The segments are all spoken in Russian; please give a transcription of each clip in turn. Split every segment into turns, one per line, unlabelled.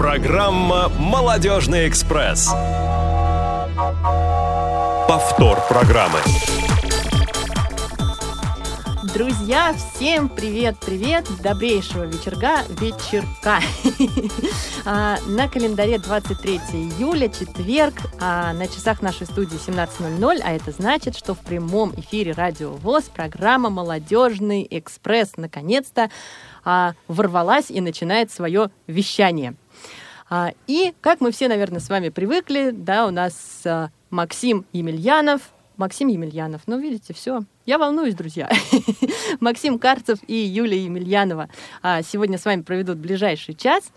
Программа «Молодежный экспресс». Повтор программы.
Друзья, всем привет-привет! Добрейшего вечерка, вечерка. А, на календаре 23 июля, четверг, а на часах нашей студии 17.00, а это значит, что в прямом эфире Радио ВОЗ программа «Молодежный экспресс» наконец-то а, ворвалась и начинает свое вещание. И, как мы все, наверное, с вами привыкли, да, у нас Максим Емельянов, Максим Емельянов. Ну, видите, все. Я волнуюсь, друзья. Максим Карцев и Юлия Емельянова а, сегодня с вами проведут ближайший час.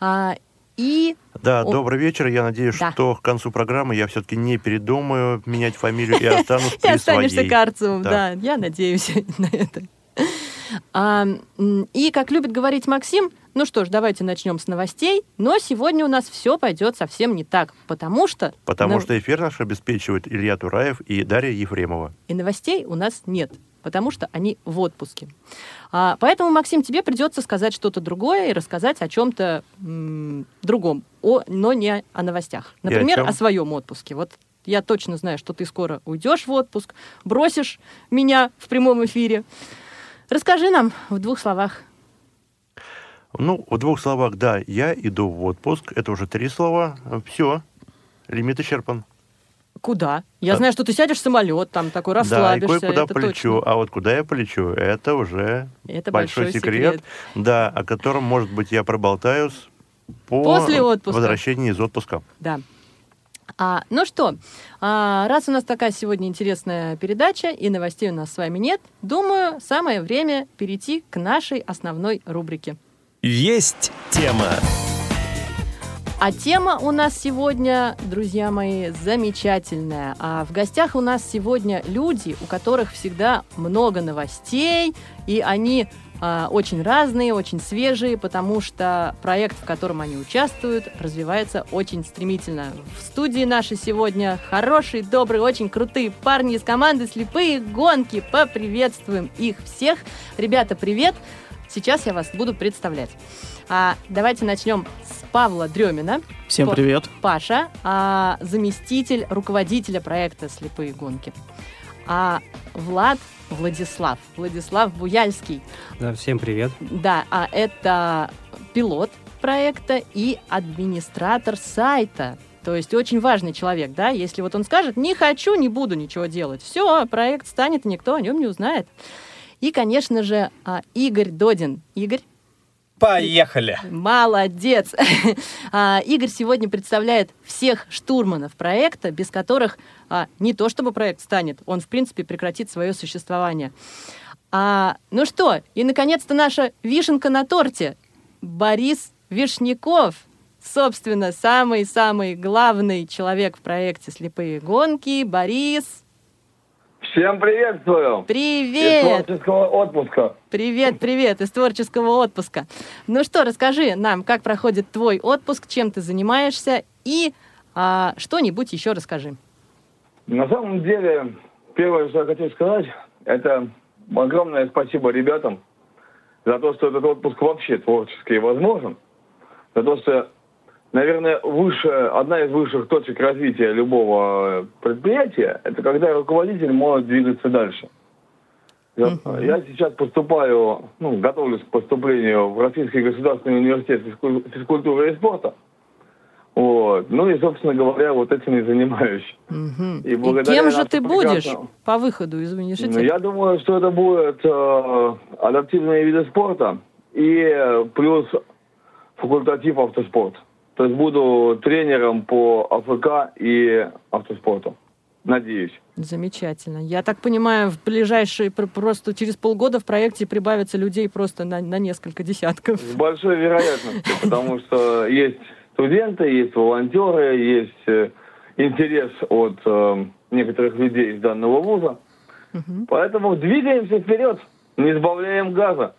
А, и...
Да, О... добрый вечер. Я надеюсь, да. что к концу программы я все-таки не передумаю менять фамилию и останусь при
И останешься Карцевым, да. Я надеюсь на это. И, как любит говорить Максим, ну что ж, давайте начнем с новостей. Но сегодня у нас все пойдет совсем не так, потому что...
Потому на... что эфир наш обеспечивает Илья Тураев и Дарья Ефремова.
И новостей у нас нет, потому что они в отпуске. А, поэтому, Максим, тебе придется сказать что-то другое и рассказать о чем-то м- другом, о, но не о новостях. Например, о, о своем отпуске. Вот я точно знаю, что ты скоро уйдешь в отпуск, бросишь меня в прямом эфире. Расскажи нам в двух словах.
Ну, в двух словах, да, я иду в отпуск. Это уже три слова. Все, лимит исчерпан.
Куда? Я да. знаю, что ты сядешь в самолет, там такой расслабишься.
Да, и кое-куда полечу. Точно. А вот куда я полечу, это уже это большой, большой секрет, секрет, да, о котором, может быть, я проболтаюсь по После отпуска. возвращении из отпуска.
Да. А, ну что, а, раз у нас такая сегодня интересная передача и новостей у нас с вами нет, думаю, самое время перейти к нашей основной рубрике.
Есть тема.
А тема у нас сегодня, друзья мои, замечательная. А в гостях у нас сегодня люди, у которых всегда много новостей, и они а, очень разные, очень свежие, потому что проект, в котором они участвуют, развивается очень стремительно. В студии нашей сегодня хорошие, добрые, очень крутые парни из команды «Слепые гонки». Поприветствуем их всех. Ребята, привет! Сейчас я вас буду представлять. А, давайте начнем с Павла Дремина.
Всем привет.
Паша, а, заместитель руководителя проекта «Слепые гонки». А Влад Владислав. Владислав Буяльский.
Да, всем привет.
Да, а это пилот проекта и администратор сайта. То есть очень важный человек, да, если вот он скажет, не хочу, не буду ничего делать, все, проект станет, никто о нем не узнает. И, конечно же, а, Игорь Додин. Игорь?
Поехали!
Молодец! А, Игорь сегодня представляет всех штурманов проекта, без которых а, не то чтобы проект станет, он, в принципе, прекратит свое существование. А, ну что, и, наконец-то, наша вишенка на торте. Борис Вишняков, собственно, самый-самый главный человек в проекте «Слепые гонки». Борис,
Всем приветствую!
Привет!
Из творческого отпуска.
Привет, привет, из творческого отпуска. Ну что, расскажи нам, как проходит твой отпуск, чем ты занимаешься и а, что-нибудь еще расскажи.
На самом деле, первое, что я хочу сказать, это огромное спасибо ребятам за то, что этот отпуск вообще творческий возможен, за то, что наверное, выше, одна из высших точек развития любого предприятия, это когда руководитель может двигаться дальше. Я, uh-huh. я сейчас поступаю, ну, готовлюсь к поступлению в Российский государственный университет физкультуры и спорта. Вот. Ну и, собственно говоря, вот этим и занимаюсь.
Угу. И, и кем же ты будешь по выходу из университета?
Ну, я думаю, что это будет э, адаптивные виды спорта и плюс факультатив автоспорт. То есть буду тренером по АФК и автоспорту. Надеюсь.
Замечательно. Я так понимаю, в ближайшие, просто через полгода в проекте прибавится людей просто на, на несколько десятков.
С большой вероятностью, потому что есть студенты, есть волонтеры, есть э, интерес от э, некоторых людей из данного вуза. Угу. Поэтому двигаемся вперед, не сбавляем газа.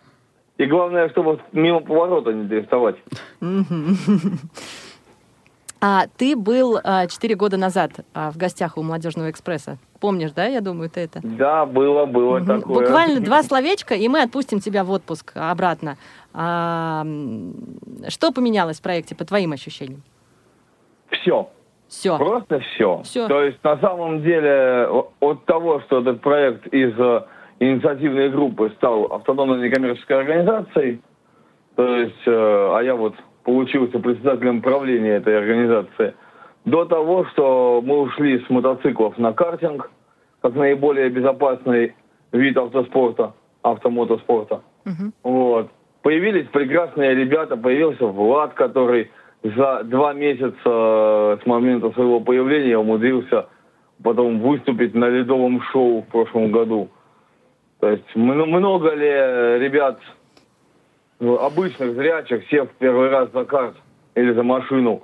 И главное, чтобы мимо поворота не доставать.
А ты был а, четыре года назад а, в гостях у «Молодежного экспресса». Помнишь, да, я думаю, ты это?
Да, было, было такое.
Буквально два словечка, и мы отпустим тебя в отпуск обратно. А, что поменялось в проекте, по твоим ощущениям?
Все.
Все.
Просто все.
все.
То есть, на самом деле, от того, что этот проект из э, инициативной группы стал автономной некоммерческой организацией, то есть, э, а я вот получился председателем правления этой организации, до того, что мы ушли с мотоциклов на картинг, как наиболее безопасный вид автоспорта, автомотоспорта. Угу. Вот. Появились прекрасные ребята, появился Влад, который за два месяца э, с момента своего появления умудрился потом выступить на ледовом шоу в прошлом году. То есть много ли ребят ну, обычных зрячих, сев первый раз за карт или за машину,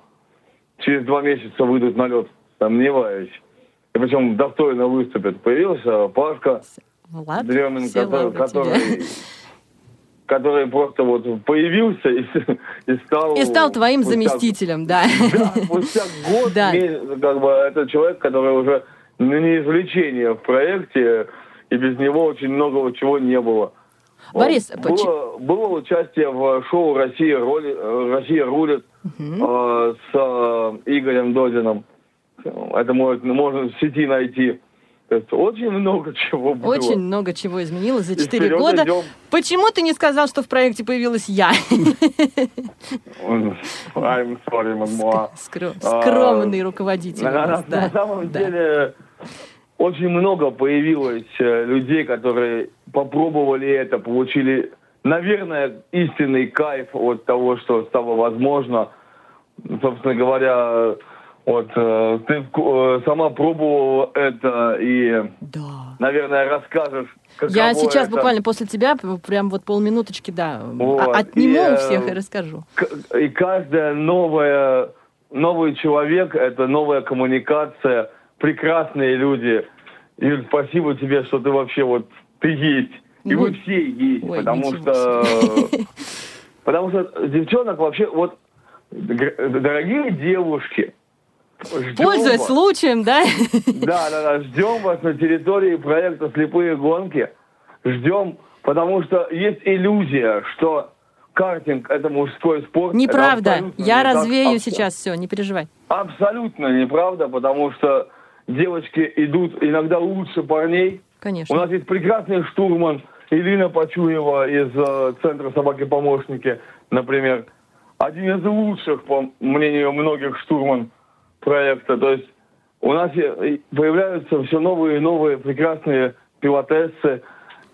через два месяца выйдут на лед, сомневаюсь. И причем достойно выступят. Появился Пашка
Влад, Дремин,
который, который который просто вот появился и, и стал...
И стал твоим спустя, заместителем, да.
Да, спустя год да. как бы, это человек, который уже не извлечение в проекте, и без него очень много чего не было.
Борис,
было, было участие в шоу «Россия, роли, Россия рулит» угу. э, с э, Игорем Додином. Это может, можно в сети найти. То есть очень много чего было.
Очень много чего изменилось за 4 года. Идем... Почему ты не сказал, что в проекте появилась я?
I'm sorry, мадмуа.
Скромный руководитель.
На самом деле очень много появилось э, людей, которые попробовали это, получили, наверное, истинный кайф от того, что стало возможно. Собственно говоря, вот э, ты э, сама пробовала это и,
да.
наверное, расскажешь.
Я сейчас это. буквально после тебя прям вот полминуточки, да, вот. отниму и, у всех и расскажу.
И каждая новая новый человек это новая коммуникация, прекрасные люди. Юль, спасибо тебе, что ты вообще вот ты есть. И вы все есть, Ой, потому что потому что девчонок вообще вот дорогие девушки,
Ждем Пользуясь вас. случаем, да?
Да, да, да. Ждем вас на территории проекта «Слепые гонки». Ждем, потому что есть иллюзия, что картинг – это мужской спорт.
Неправда. Я развею так, сейчас все, не переживай.
Абсолютно неправда, потому что девочки идут иногда лучше парней.
Конечно.
У нас есть прекрасный штурман Ирина Почуева из э, Центра собаки-помощники, например. Один из лучших, по мнению многих, штурман проекта. То есть у нас появляются все новые и новые прекрасные пилотессы,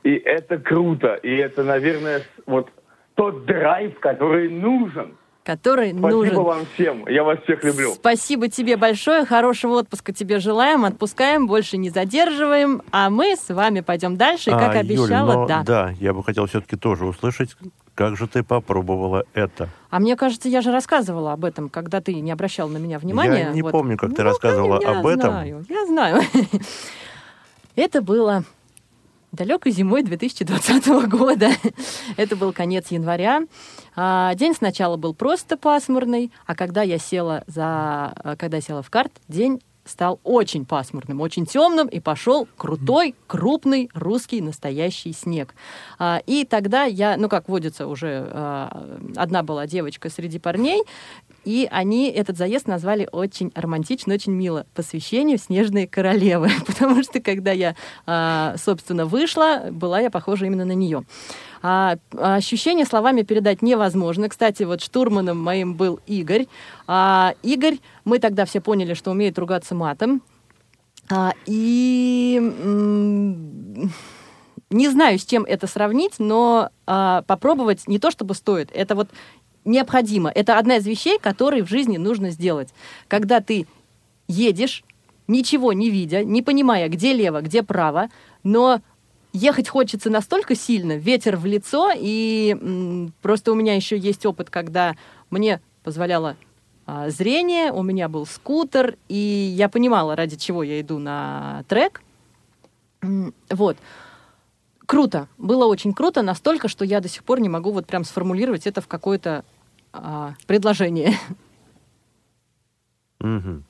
и это круто. И это, наверное, вот тот драйв, который нужен.
Который
Спасибо
нужен.
Спасибо вам всем. Я вас всех люблю.
Спасибо тебе большое. Хорошего отпуска тебе желаем. Отпускаем, больше не задерживаем. А мы с вами пойдем дальше. И, как а, обещала,
Юль, но,
да.
Да, я бы хотел все-таки тоже услышать, как же ты попробовала это?
А мне кажется, я же рассказывала об этом, когда ты не обращал на меня внимания.
Я не вот. помню, как ты ну, рассказывала
я
об этом.
Знаю, я знаю. Это было далекой зимой 2020 года. Это был конец января. А, день сначала был просто пасмурный, а когда я села за, когда я села в карт, день стал очень пасмурным, очень темным, и пошел крутой, крупный русский настоящий снег. А, и тогда я, ну, как водится, уже а, одна была девочка среди парней, и они этот заезд назвали очень романтично, очень мило. Посвящение «Снежные королевы». Потому что, когда я, а, собственно, вышла, была я похожа именно на нее. А, ощущение словами передать невозможно. Кстати, вот штурманом моим был Игорь. А, Игорь, мы тогда все поняли, что умеет ругаться матом. А, и не знаю, с чем это сравнить, но а, попробовать не то чтобы стоит. Это вот необходимо. Это одна из вещей, которые в жизни нужно сделать. Когда ты едешь, ничего не видя, не понимая, где лево, где право, но ехать хочется настолько сильно, ветер в лицо, и м, просто у меня еще есть опыт, когда мне позволяло а, зрение, у меня был скутер, и я понимала, ради чего я иду на трек. Вот. Круто. Было очень круто, настолько, что я до сих пор не могу вот прям сформулировать это в какое-то а, предложение.
Угу.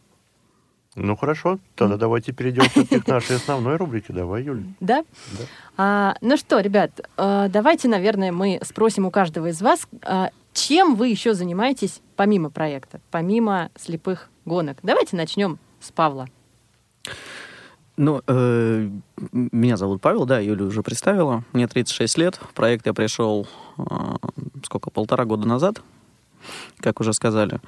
Ну хорошо, тогда давайте перейдем к нашей основной рубрике. Давай, Юля.
Да? Да. А, ну что, ребят, а, давайте, наверное, мы спросим у каждого из вас, а, чем вы еще занимаетесь помимо проекта, помимо слепых гонок. Давайте начнем с Павла.
Ну, э, меня зовут Павел, да, Юля уже представила. Мне 36 лет. В проект я пришел, э, сколько, полтора года назад, как уже сказали.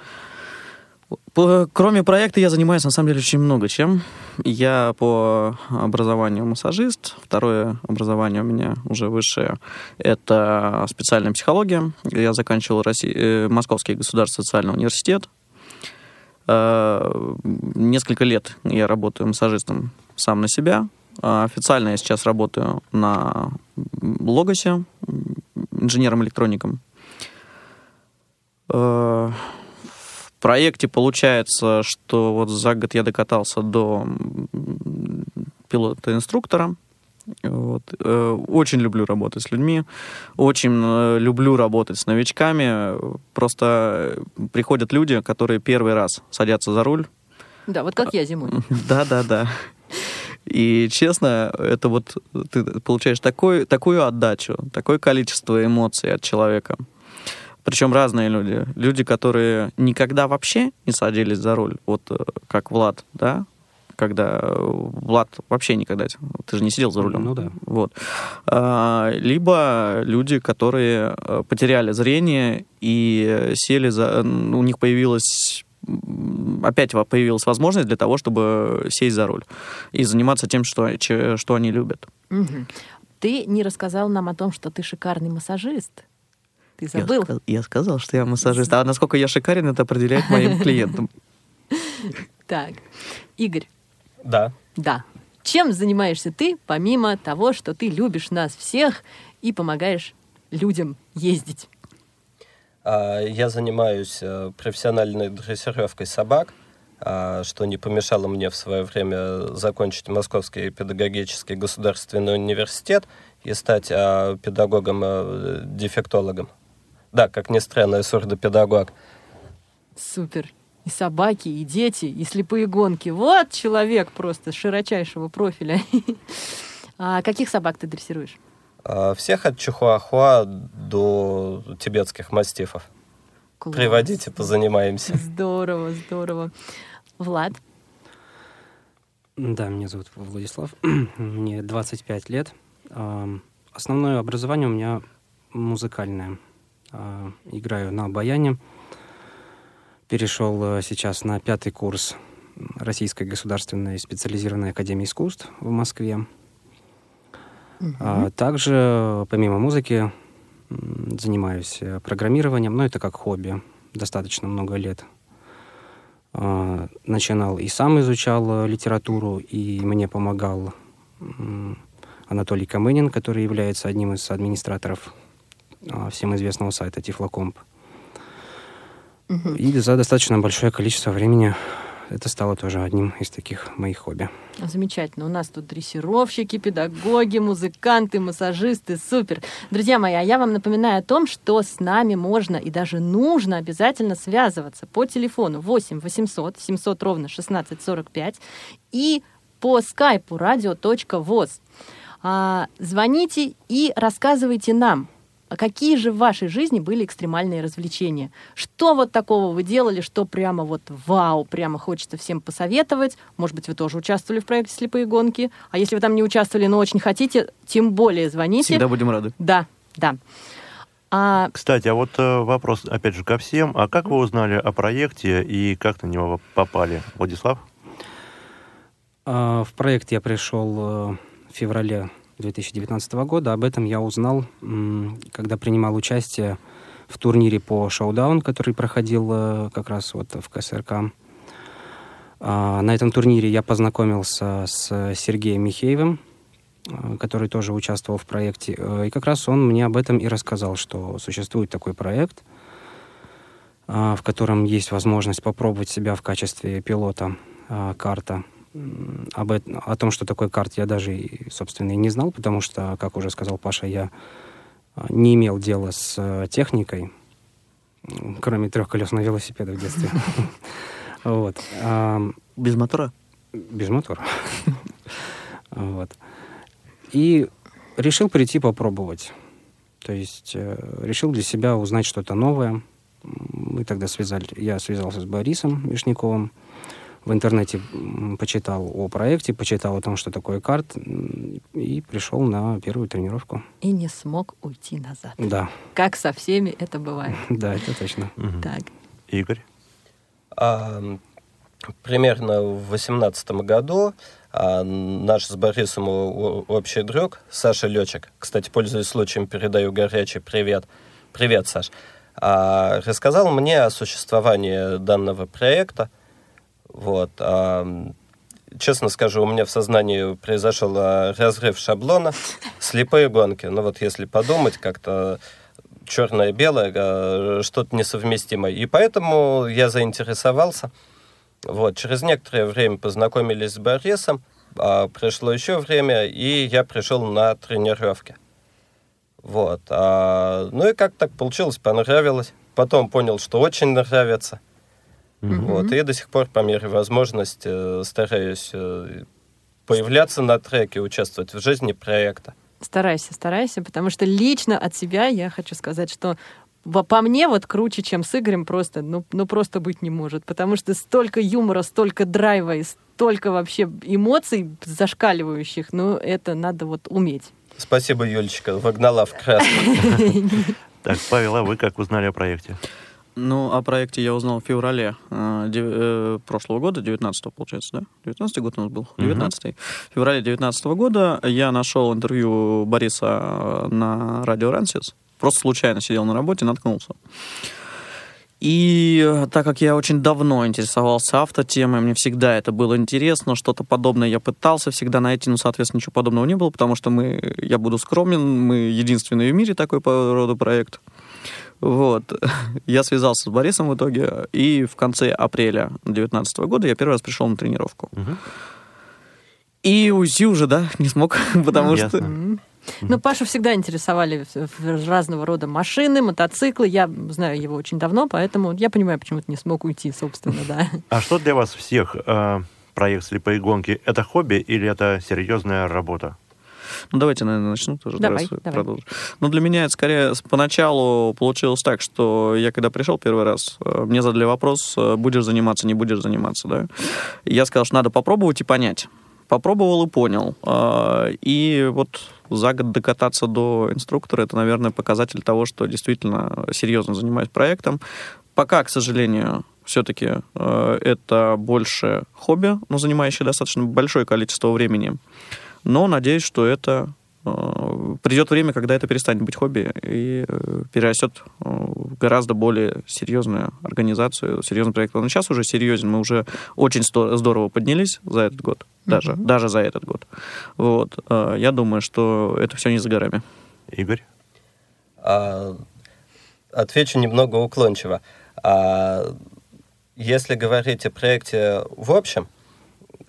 По, кроме проекта я занимаюсь, на самом деле, очень много чем. Я по образованию массажист. Второе образование у меня уже высшее. Это специальная психология. Я заканчивал Россия, э, Московский государственный социальный университет. Э, несколько лет я работаю массажистом сам на себя. А официально я сейчас работаю на Логосе, инженером-электроником. Э, в проекте получается, что вот за год я докатался до пилота-инструктора. Вот. Э, очень люблю работать с людьми, очень э, люблю работать с новичками. Просто приходят люди, которые первый раз садятся за руль.
Да, вот как я зимой.
Да, да, да. И честно, это вот ты получаешь такой, такую отдачу, такое количество эмоций от человека. Причем разные люди. Люди, которые никогда вообще не садились за руль, вот э, как Влад, да, когда Влад вообще никогда... Ты же не сидел за рулем.
Ну да.
Вот. А, либо люди, которые э, потеряли зрение и сели за... У них появилась опять появилась возможность для того, чтобы сесть за руль и заниматься тем, что, что они любят.
Угу. Ты не рассказал нам о том, что ты шикарный массажист. Ты забыл?
Я, я сказал, что я массажист. А насколько я шикарен, это определяет моим клиентам.
Так, Игорь.
Да.
Да. Чем занимаешься ты, помимо того, что ты любишь нас всех и помогаешь людям ездить?
А, я занимаюсь э, профессиональной дрессировкой собак, а, что не помешало мне в свое время закончить Московский педагогический государственный университет и стать а, педагогом-дефектологом. Да, как ни странно, я сурдопедагог.
Супер. И собаки, и дети, и слепые гонки. Вот человек просто широчайшего профиля. А каких собак ты дрессируешь?
А, всех от чихуахуа до тибетских мастифов. Класс. Приводите, позанимаемся.
Здорово, здорово. Влад?
Да, меня зовут Владислав. Мне 25 лет. Основное образование у меня музыкальное. А, играю на баяне. Перешел э, сейчас на пятый курс Российской государственной специализированной академии искусств в Москве. А также, помимо музыки, занимаюсь э, программированием, но это как хобби, достаточно много лет. А, начинал и сам изучал э, литературу, и мне помогал Анатолий Камынин, который является одним из администраторов а, всем известного сайта Тифлокомп. И за достаточно большое количество времени это стало тоже одним из таких моих хобби.
Замечательно. У нас тут дрессировщики, педагоги, музыканты, массажисты. Супер. Друзья мои, а я вам напоминаю о том, что с нами можно и даже нужно обязательно связываться по телефону 8 800 700 ровно 1645 и по скайпу radio.voz. А, звоните и рассказывайте нам, а какие же в вашей жизни были экстремальные развлечения? Что вот такого вы делали, что прямо вот вау, прямо хочется всем посоветовать? Может быть, вы тоже участвовали в проекте «Слепые гонки»? А если вы там не участвовали, но очень хотите, тем более звоните.
Всегда будем рады.
Да, да.
А... Кстати, а вот э, вопрос, опять же, ко всем. А как вы узнали о проекте и как на него попали? Владислав?
А, в проект я пришел э, в феврале 2019 года. Об этом я узнал, когда принимал участие в турнире по шоу-даун, который проходил э, как раз вот в КСРК. А, на этом турнире я познакомился с Сергеем Михеевым, э, который тоже участвовал в проекте. Э, и как раз он мне об этом и рассказал, что существует такой проект, в котором есть возможность попробовать себя в качестве пилота карта об этом, о том, что такое карт, я даже, собственно, и не знал, потому что, как уже сказал Паша, я а, не имел дела с э, техникой, кроме трехколесного велосипеда в детстве. Вот.
Без мотора?
Без мотора. Вот. И решил прийти попробовать. То есть э, решил для себя узнать что-то новое. Мы тогда связали, я связался с Борисом Вишняковым, в интернете почитал о проекте, почитал о том, что такое карт, и пришел на первую тренировку.
И не смог уйти назад.
Да.
Как со всеми это бывает.
Да, это точно.
Так.
Игорь?
А, примерно в восемнадцатом году а, наш с Борисом общий друг Саша Летчик, кстати, пользуясь случаем, передаю горячий привет. Привет, Саш. А, рассказал мне о существовании данного проекта. Вот. А, честно скажу, у меня в сознании произошел а, разрыв шаблона, слепые гонки. Ну вот если подумать, как-то черное-белое, а, что-то несовместимое. И поэтому я заинтересовался. Вот, через некоторое время познакомились с Борисом, а, пришло еще время, и я пришел на тренировки. Вот. А, ну и как так получилось, понравилось. Потом понял, что очень нравится. Mm-hmm. Вот. И до сих пор, по мере возможности, э, стараюсь э, появляться на треке, участвовать в жизни проекта.
Старайся, старайся, потому что лично от себя я хочу сказать, что по мне вот круче, чем с Игорем, просто, ну, ну просто быть не может. Потому что столько юмора, столько драйва и столько вообще эмоций зашкаливающих, ну, это надо вот уметь.
Спасибо, Юлечка, вогнала в краску.
Так, Павел, а вы как узнали о проекте?
Ну, о проекте я узнал в феврале э, э, прошлого года, 19 получается, да? 19 год у нас был? 19 -й. В феврале 19 года я нашел интервью Бориса э, на радио Рансис. Просто случайно сидел на работе, наткнулся. И так как я очень давно интересовался автотемой, мне всегда это было интересно, что-то подобное я пытался всегда найти, но, соответственно, ничего подобного не было, потому что мы, я буду скромен, мы единственный в мире такой по роду проект. Вот. Я связался с Борисом в итоге, и в конце апреля 2019 года я первый раз пришел на тренировку. Угу. И уйти уже, да, не смог, потому Ясно. что...
Ну, Пашу всегда интересовали разного рода машины, мотоциклы. Я знаю его очень давно, поэтому я понимаю, почему ты не смог уйти, собственно, да.
А что для вас всех э, проект «Слепые гонки»? Это хобби или это серьезная работа?
Ну, давайте, наверное, начну тоже. Давай, давай. Продолжу. Ну, для меня это скорее поначалу получилось так, что я когда пришел первый раз, э, мне задали вопрос, э, будешь заниматься, не будешь заниматься, да? я сказал, что надо попробовать и понять. Попробовал и понял. А, и вот за год докататься до инструктора, это, наверное, показатель того, что действительно серьезно занимаюсь проектом. Пока, к сожалению, все-таки э, это больше хобби, но занимающее достаточно большое количество времени. Но надеюсь, что это э, придет время, когда это перестанет быть хобби и э, перерастет в гораздо более серьезную организацию, серьезный проект. Но сейчас уже серьезен, мы уже очень здорово поднялись за этот год даже, mm-hmm. даже за этот год. Вот. Я думаю, что это все не за горами.
Игорь?
А, отвечу немного уклончиво. А, если говорить о проекте в общем,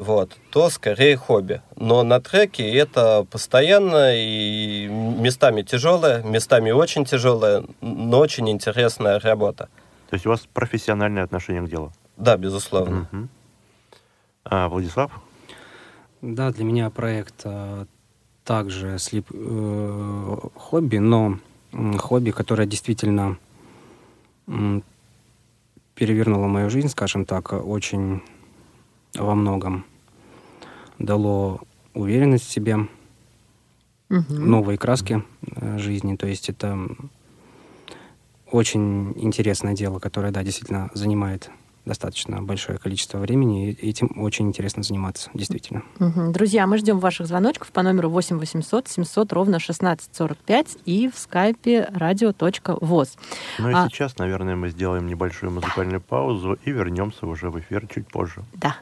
вот, то скорее хобби. Но на треке это постоянно и местами тяжелая, местами очень тяжелая, но очень интересная работа.
То есть у вас профессиональное отношение к делу?
Да, безусловно.
Угу. А, Владислав?
Да, для меня проект э, также слип, э, хобби, но э, хобби, которое действительно э, перевернуло мою жизнь, скажем так, очень во многом. Дало уверенность в себе, угу. новые краски э, жизни. То есть это очень интересное дело, которое, да, действительно занимает достаточно большое количество времени, и этим очень интересно заниматься, действительно.
Друзья, мы ждем ваших звоночков по номеру 8 800 700 ровно 1645 и в скайпе radio.voz.
Ну и а... сейчас, наверное, мы сделаем небольшую музыкальную паузу и вернемся уже в эфир чуть позже.
Да.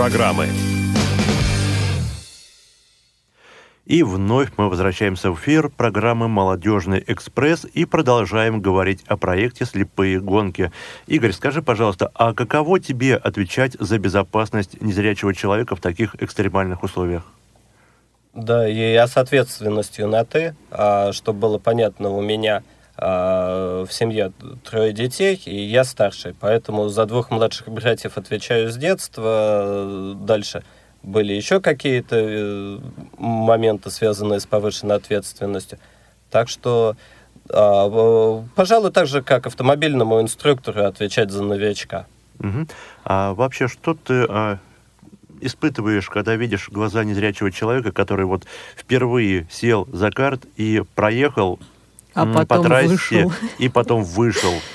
Программы.
И вновь мы возвращаемся в эфир программы «Молодежный экспресс» и продолжаем говорить о проекте «Слепые гонки». Игорь, скажи, пожалуйста, а каково тебе отвечать за безопасность незрячего человека в таких экстремальных условиях?
Да, и я с ответственностью на «ты», а, чтобы было понятно, у меня – в семье трое детей, и я старший. Поэтому за двух младших братьев отвечаю с детства. Дальше были еще какие-то э, моменты, связанные с повышенной ответственностью. Так что, а, пожалуй, так же, как автомобильному инструктору отвечать за новичка.
Угу. А вообще, что ты а, испытываешь, когда видишь глаза незрячего человека, который вот впервые сел за карт и проехал
А потом
по трассе
вышел.
и потом вышел. Да.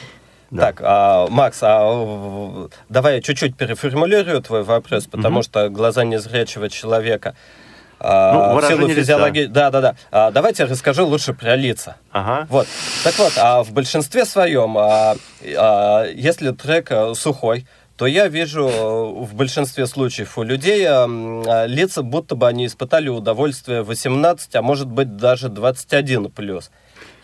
Так, а, Макс, а давай я чуть-чуть переформулирую твой вопрос, потому
Мгм.
что глаза незрячего человека а,
Ну,
в силу физиологии... Да, да, да. А, давайте я расскажу лучше про лица.
Ага.
Вот. Так вот, а в большинстве своем, а, а, если трек а, сухой, то я вижу э, в большинстве случаев у людей а, м, а, лица, будто бы они испытали удовольствие 18, а может быть даже 21 плюс.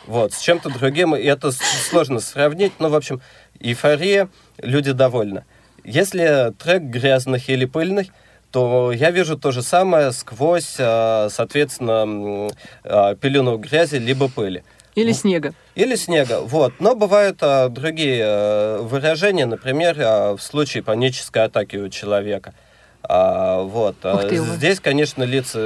Вот, с чем-то другим, и это сложно сравнить, но, в общем, эйфория, люди довольны. Если трек грязных или пыльный, то я вижу то же самое сквозь, а, соответственно, а, пелену грязи либо пыли.
Или снега.
Или снега, вот. Но бывают а, другие а, выражения, например, а, в случае панической атаки у человека. А, вот. а. Здесь, конечно, лица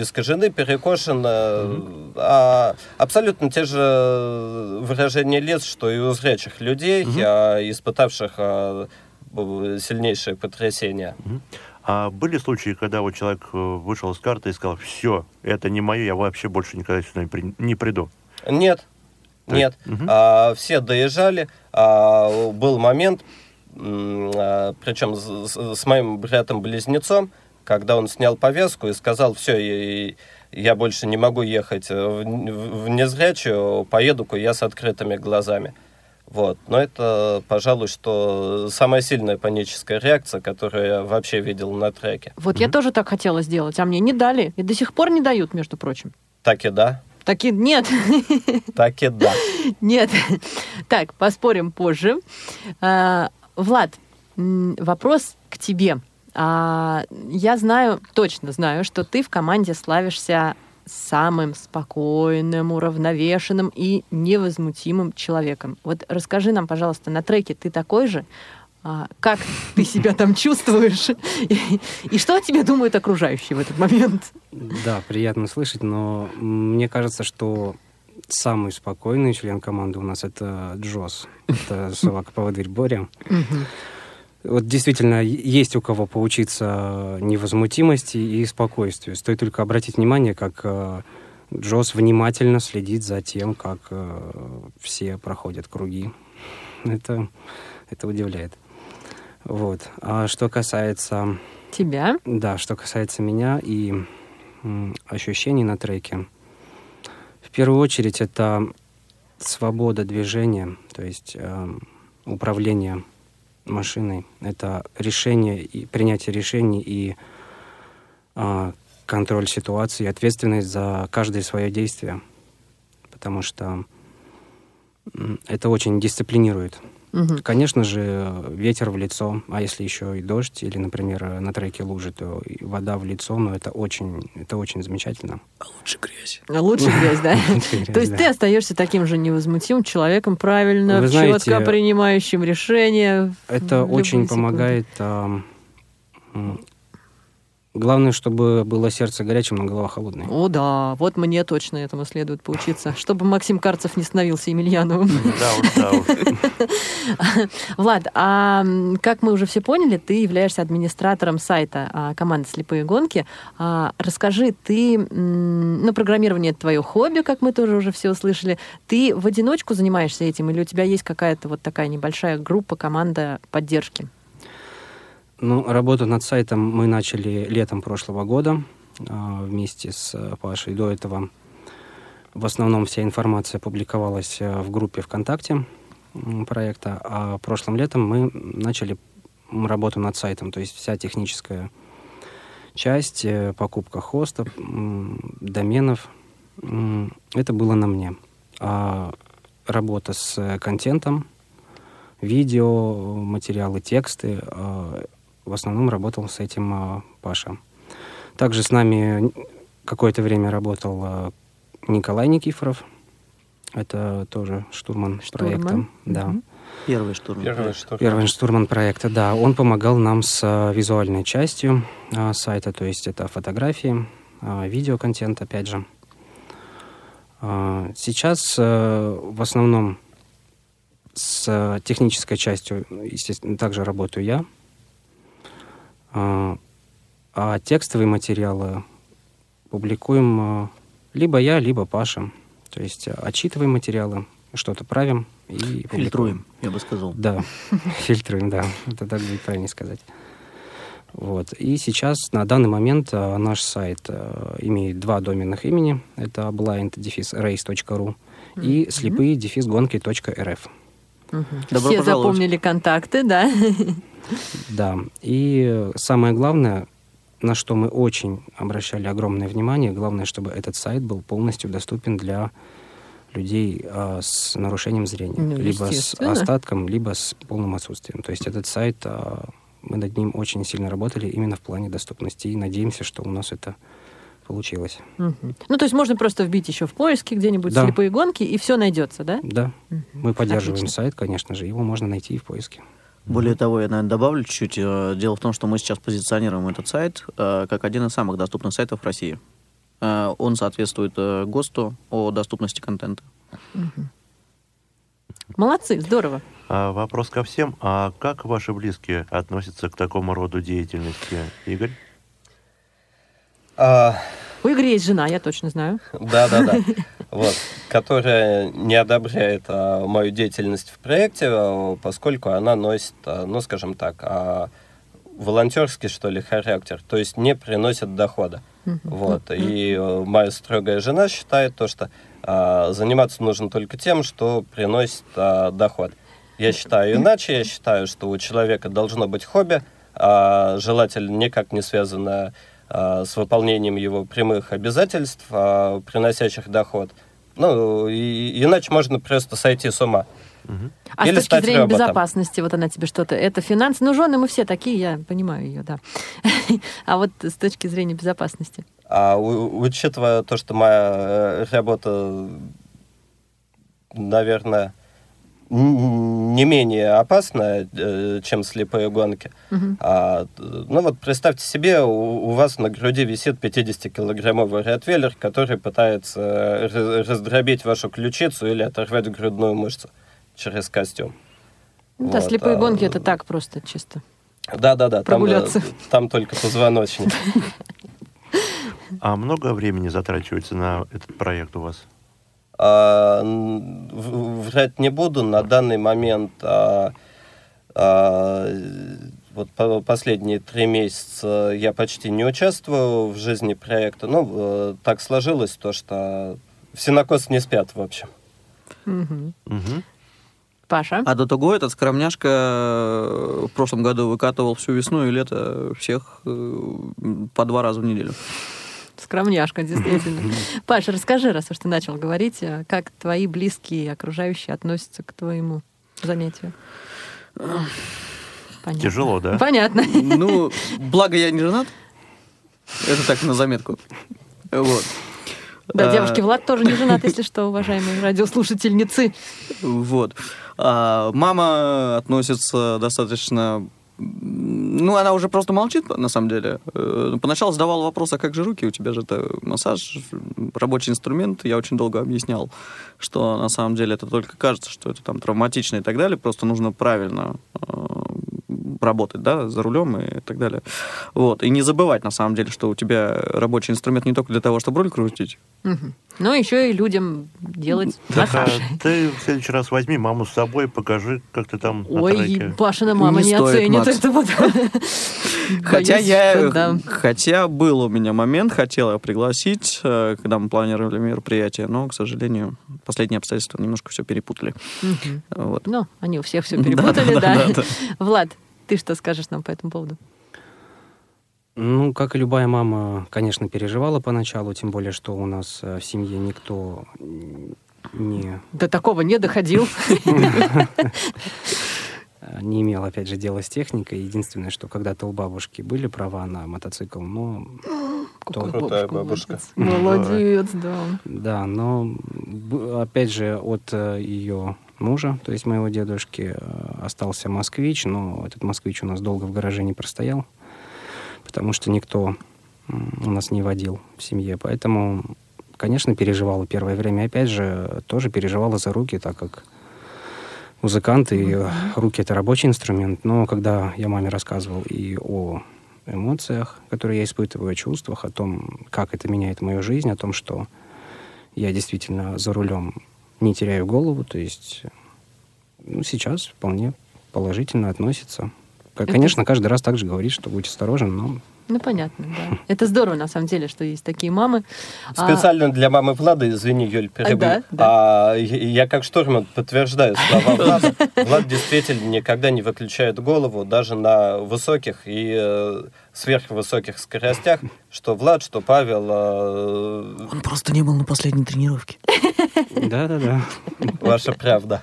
искажены, перекошены. а, абсолютно те же выражения лиц, что и у зрячих людей, а, испытавших а, сильнейшее потрясение.
А были случаи, когда вот человек э, вышел с карты и сказал, все, это не мое, я вообще больше никогда сюда не, при- не приду.
Нет,
То
нет.
мгм.
А, все доезжали. А, был момент, причем с, с- моим братом-близнецом, когда он снял повязку и сказал, все, я, я больше не могу ехать в, в- незрячую, поеду-ка я с открытыми глазами. Вот. Но это, пожалуй, что самая сильная паническая реакция, которую я вообще видел на треке.
Вот я тоже так хотела сделать, а мне не дали. И до сих пор не дают, между прочим.
Так и да,
Такие, нет,
так и да.
нет. Так, поспорим позже. Влад, вопрос к тебе. А, Я знаю, точно знаю, что ты в команде славишься самым спокойным, уравновешенным и невозмутимым человеком. Вот расскажи нам, пожалуйста, на треке ты такой же? А, Как ты себя там чувствуешь? И, и что о тебе думают окружающие в этот момент?
Да, приятно слышать, но мне кажется, что самый спокойный член команды у нас это Джос. Это собака-поводырь Боря. Вот действительно, есть у кого поучиться невозмутимости и спокойствию. Стоит только обратить внимание, как э, Джос внимательно следит за тем, как э, все проходят круги. Это, это удивляет. Вот. А что касается
Тебя?
да, что касается меня и ощущений на треке, первую очередь это свобода движения, то есть эм, управление машиной, это решение и принятие решений и а, контроль ситуации, ответственность за каждое свое действие, потому что это очень дисциплинирует.
Мгм.
Конечно же, ветер в лицо, а если еще и дождь, или, например, на треке лужи, то и вода в лицо, но это очень, это очень замечательно.
Лучше грязь.
Лучше грязь, да?
Лучше грязь,
То есть
да.
ты остаешься таким же невозмутимым человеком, правильно, четко принимающим решения. в
Это очень помогает. Главное, чтобы было сердце горячим, но голова холодной.
О, да, вот мне точно этому следует поучиться, чтобы Максим Карцев не становился Емельяновым.
Да уж, да уж.
Влад, а как мы уже все поняли, ты являешься администратором сайта а, команды «Слепые гонки». А, Расскажи, ты, ну, программирование — это твое хобби, как мы тоже уже все услышали. Ты в одиночку занимаешься этим или у тебя есть какая-то вот такая небольшая группа, команда поддержки?
Ну, работу над сайтом мы начали летом прошлого года а, вместе с э, Пашей. До этого в основном вся информация публиковалась э, в группе ВКонтакте проекта, а прошлым летом мы начали работу над сайтом, то есть вся техническая часть, э, покупка хостов, м, доменов, это было на мне. А работа с контентом, видео, материалы, тексты, э, в основном работал с этим э, Паша. Также с нами какое-то время работал э, Николай Никифоров. Это тоже штурман,
Штурман.
проекта. Да.
Первый штурм.
Первое, что...
Первый штурман проекта, да. Он помогал нам с э, визуальной частью э, сайта, то есть это фотографии, э, видеоконтент, опять же. А, Сейчас э, в основном с э, технической частью, естественно, также работаю я. А а текстовые материалы публикуем э, либо я, либо Паша. То есть э, отчитываем материалы, что-то правим и публикуем.
Фильтруем, я бы сказал.
Да, фильтруем, да. Это так будет правильнее сказать. Вот. И сейчас, на данный момент, наш сайт имеет два доменных имени. Это blind-race.ru и слепые-гонки.рф.
Добро
Все
пожаловать.
запомнили контакты, да?
Да. И самое главное, на что мы очень обращали огромное внимание, главное, чтобы этот сайт был полностью доступен для людей а, с нарушением зрения.
Ну,
либо с остатком, либо с полным отсутствием. То есть этот сайт, а, мы над ним очень сильно работали именно в плане доступности. И надеемся, что у нас это получилось.
Мгм. Ну, то есть можно просто вбить еще в поиске где-нибудь
Да.
слепые гонки, и все найдется, да?
Да,
Мгм.
мы поддерживаем
Отлично.
сайт, конечно же, его можно найти и в поиске.
Более того, я, наверное, добавлю чуть-чуть. Э, Дело в том, что мы сейчас позиционируем этот сайт э, как один из самых доступных сайтов в России. Э, Он соответствует ГОСТу о доступности контента.
Молодцы, здорово.
А вопрос ко всем. А как ваши близкие относятся к такому роду деятельности, Игорь?
А,
У Игоря есть жена, я точно знаю.
Да, да, да. Вот, которая не одобряет а, мою деятельность в проекте, а, поскольку она носит, а, ну, скажем так, а, волонтерский, что ли, характер, то есть не приносит дохода. Вот. И э, моя строгая жена считает то, что а, заниматься нужно только тем, что приносит а, доход. Я считаю иначе, я считаю, что у человека должно быть хобби, а, желательно никак не связанное с выполнением его прямых обязательств, а, приносящих доход. Ну, и- иначе можно просто сойти с ума.
А
Или
с точки зрения
роботом.
безопасности, вот она тебе что-то... Это финансы. Ну, жены мы все такие, я понимаю ее, да. А вот с точки зрения безопасности.
А у- учитывая то, что моя э, работа, наверное, не менее опасная, э, чем слепые гонки.
Мгм.
А, ну вот представьте себе, у, у вас на груди висит 50-килограммовый ротвейлер, который пытается э, раз- раздробить вашу ключицу или оторвать грудную мышцу через костюм.
Ну Да,
Вот,
слепые
а,
гонки это так просто чисто.
Да-да-да, там, э,
Прогуляться.
там только позвоночник.
А много времени затрачивается на этот проект у вас?
А, врать не буду. На данный момент а, а, вот по- последние три месяца я почти не участвую в жизни проекта. Ну, э, так сложилось то, что в синокос не спят, в общем.
Паша?
А до того этот скромняшка э, в прошлом году выкатывал всю весну и лето всех э, по два раза в неделю.
Скромняшка, действительно. Паша, расскажи, раз уж ты начал говорить, а как твои близкие и окружающие относятся к твоему занятию? Понятно.
Тяжело, да?
Понятно.
Ну, благо я не женат. Это так на заметку. Вот.
Да,
А,
девушки, Влад тоже не женат, если что, уважаемые радиослушательницы.
Вот. А мама относится достаточно... Ну, она уже просто молчит, на самом деле. Э, Поначалу задавала вопрос, а как же руки? У тебя же это массаж, рабочий инструмент. Я очень долго объяснял, что на самом деле это только кажется, что это там травматично и так далее. Просто нужно правильно э, работать, да, за рулем и так далее. Вот. И не забывать, на самом деле, что у тебя рабочий инструмент не только для того, чтобы руль крутить.
Мгм. Ну, еще и людям делать
Так, а
массаж.
ты в следующий раз возьми маму с собой, покажи, как ты там на
Ой,
треке.
Пашина мама
Не
не,
стоит,
оценит
Макс.
это вот.
Хотя я, хотя был у меня момент, хотел я пригласить, э, когда мы планировали мероприятие, но, к сожалению, последние обстоятельства немножко все перепутали. Вот.
Ну, они у всех все
Да,
перепутали,
да,
да.
да, да.
Влад, ты что скажешь нам по этому поводу?
Ну, как и любая мама, конечно, переживала поначалу, тем более, что у нас э, в семье никто не,
До такого не доходил.
не имел, опять же, дела с техникой. Единственное, что когда-то у бабушки были права на мотоцикл, но
Крутая
бабушка,
бабушка.
молодец. Да.
Да, но опять же от э, ее мужа, то есть моего дедушки, э, остался москвич, но этот москвич у нас долго в гараже не простоял, потому что никто у нас не водил в семье, поэтому, конечно, переживала первое время. Опять же, тоже переживала за руки, так как музыкант, и руки — это рабочий инструмент. Но когда я маме рассказывал и о эмоциях, которые я испытываю, о чувствах, о том, как это меняет мою жизнь, о том, что я действительно за рулем не теряю голову, то есть ну, сейчас вполне положительно относится. Конечно, каждый раз также говорит, что будь осторожен, но
ну, понятно, да. Это здорово, на самом деле, что есть такие мамы.
А Специально а... для мамы Влада, извини, Юль, перебью. Да, да. А, я как штурман подтверждаю слова Влада. Влад действительно никогда не выключает голову, даже на высоких и э, сверхвысоких скоростях, что Влад, что Павел... Э...
Он просто не был на последней тренировке.
Да-да-да.
Ваша правда.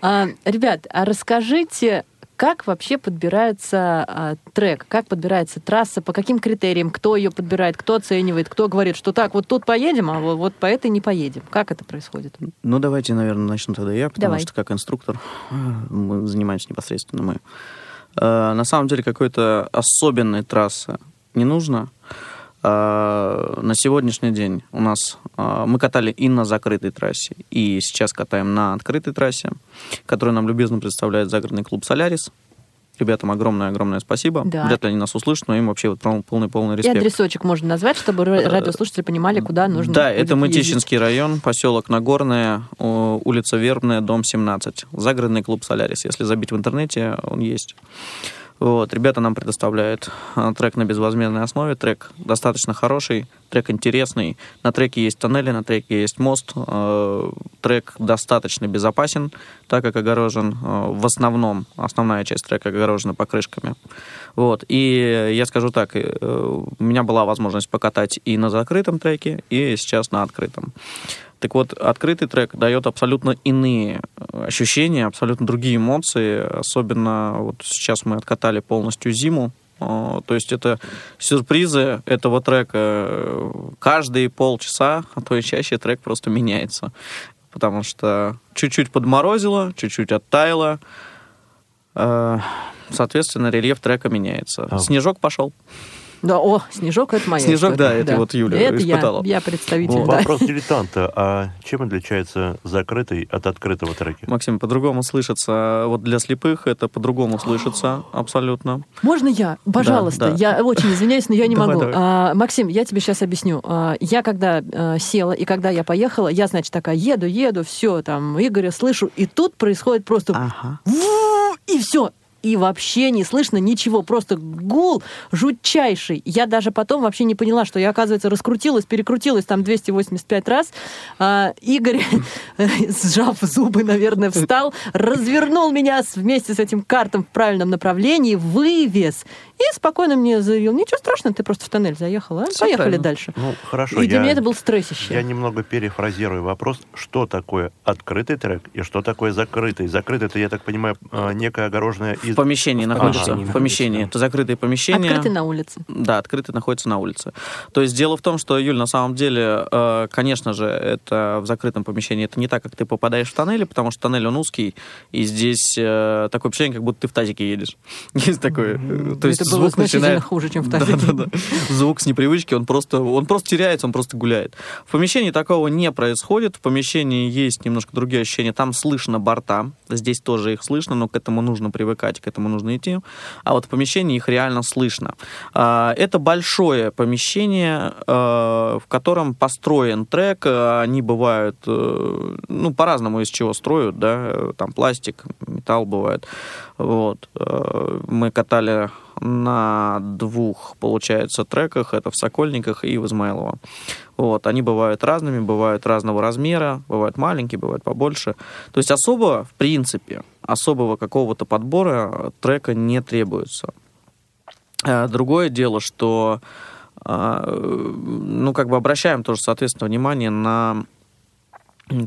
А, ребят, а расскажите, как вообще подбирается а, трек, как подбирается трасса, по каким критериям, кто ее подбирает, кто оценивает, кто говорит, что так, вот тут поедем, а вот, вот по этой не поедем. Как это происходит?
Ну, давайте, наверное, начну тогда я, потому Давай. что как инструктор мы занимаемся непосредственно мы. А, на самом деле какой-то особенной трассы не нужно. А, на сегодняшний день у нас а, мы катали и на закрытой трассе, и сейчас катаем на открытой трассе, которую нам любезно представляет загородный клуб «Солярис». Ребятам огромное-огромное спасибо. Да. Вряд ли они нас услышат, но им вообще вот полный-полный респект.
И адресочек можно назвать, чтобы э, радиослушатели понимали, куда нужно
Да, это Мытищинский район, поселок Нагорная, улица Вербная, дом 17. Загородный клуб «Солярис». Если забить в интернете, он есть. Вот, ребята нам предоставляют а, трек на безвозмездной основе. Трек достаточно хороший, трек интересный. На треке есть тоннели, на треке есть мост. Э, трек достаточно безопасен, так как огорожен э, в основном, основная часть трека огорожена покрышками. Вот. И я скажу так, э, у меня была возможность покатать и на закрытом треке, и сейчас на открытом. Так вот, открытый трек дает абсолютно иные э, ощущения, абсолютно другие эмоции. Особенно вот сейчас мы откатали полностью зиму. То есть это сюрпризы этого трека. Каждые полчаса, а то и чаще трек просто меняется. Потому что чуть-чуть подморозило, чуть-чуть оттаяло. Э, соответственно, рельеф трека меняется. А. Снежок пошел.
Да, о, снежок это моя
Снежок, история. да, это да. вот Юля это испытала.
Я, я представитель,
ну, да. Вопрос дилетанта. А чем отличается закрытый от открытого трека?
Максим, по-другому слышится. Вот для слепых это по-другому слышится абсолютно.
Можно я? Пожалуйста. Да, да. Я очень извиняюсь, но я не могу. Давай. А, Максим, я тебе сейчас объясню. А, я когда а, села и когда я поехала, я, значит, такая еду, еду, все, там, Игоря слышу, и тут происходит просто... Ага. И все, и вообще не слышно ничего, просто гул жутчайший. Я даже потом вообще не поняла, что я, оказывается, раскрутилась, перекрутилась там 285 раз. А, Игорь, сжав зубы, наверное, встал, развернул меня вместе с этим картом в правильном направлении, вывез и спокойно мне заявил, ничего страшного, ты просто в тоннель заехала, а? поехали правильно. дальше.
Ну, хорошо.
И для я, меня это был стрессище.
Я немного перефразирую вопрос, что такое открытый трек и что такое закрытый. Закрытый, это, я так понимаю, а, некая огороженная...
В помещении находится. В помещении. Это закрытое помещение.
Открытый на улице.
Да, открытый находится на улице. То есть дело в том, что, Юль, на самом деле, э, конечно же, это в закрытом помещении, это не так, как ты попадаешь в тоннели, потому что тоннель, он узкий, и здесь э, такое ощущение, как будто ты в тазике едешь. Есть такое. То есть
было звук начинает... хуже, чем в тазике. Да, да, да.
Звук с непривычки, он просто, он просто теряется, он просто гуляет. В помещении такого не происходит. В помещении есть немножко другие ощущения. Там слышно борта. Здесь тоже их слышно, но к этому нужно привыкать, к этому нужно идти. А вот в помещении их реально слышно. А, это большое помещение, а, в котором построен трек. Они бывают, э, ну, по-разному из чего строят, да, там пластик, металл бывает. Вот. Э, мы катали на двух, получается, треках. Это в Сокольниках и в Измайлово. Вот. Они бывают разными, бывают разного размера, бывают маленькие, бывают побольше. То есть особо, в принципе, особого какого-то подбора трека не требуется. Э, другое дело, что э, ну, как бы обращаем тоже, соответственно, внимание на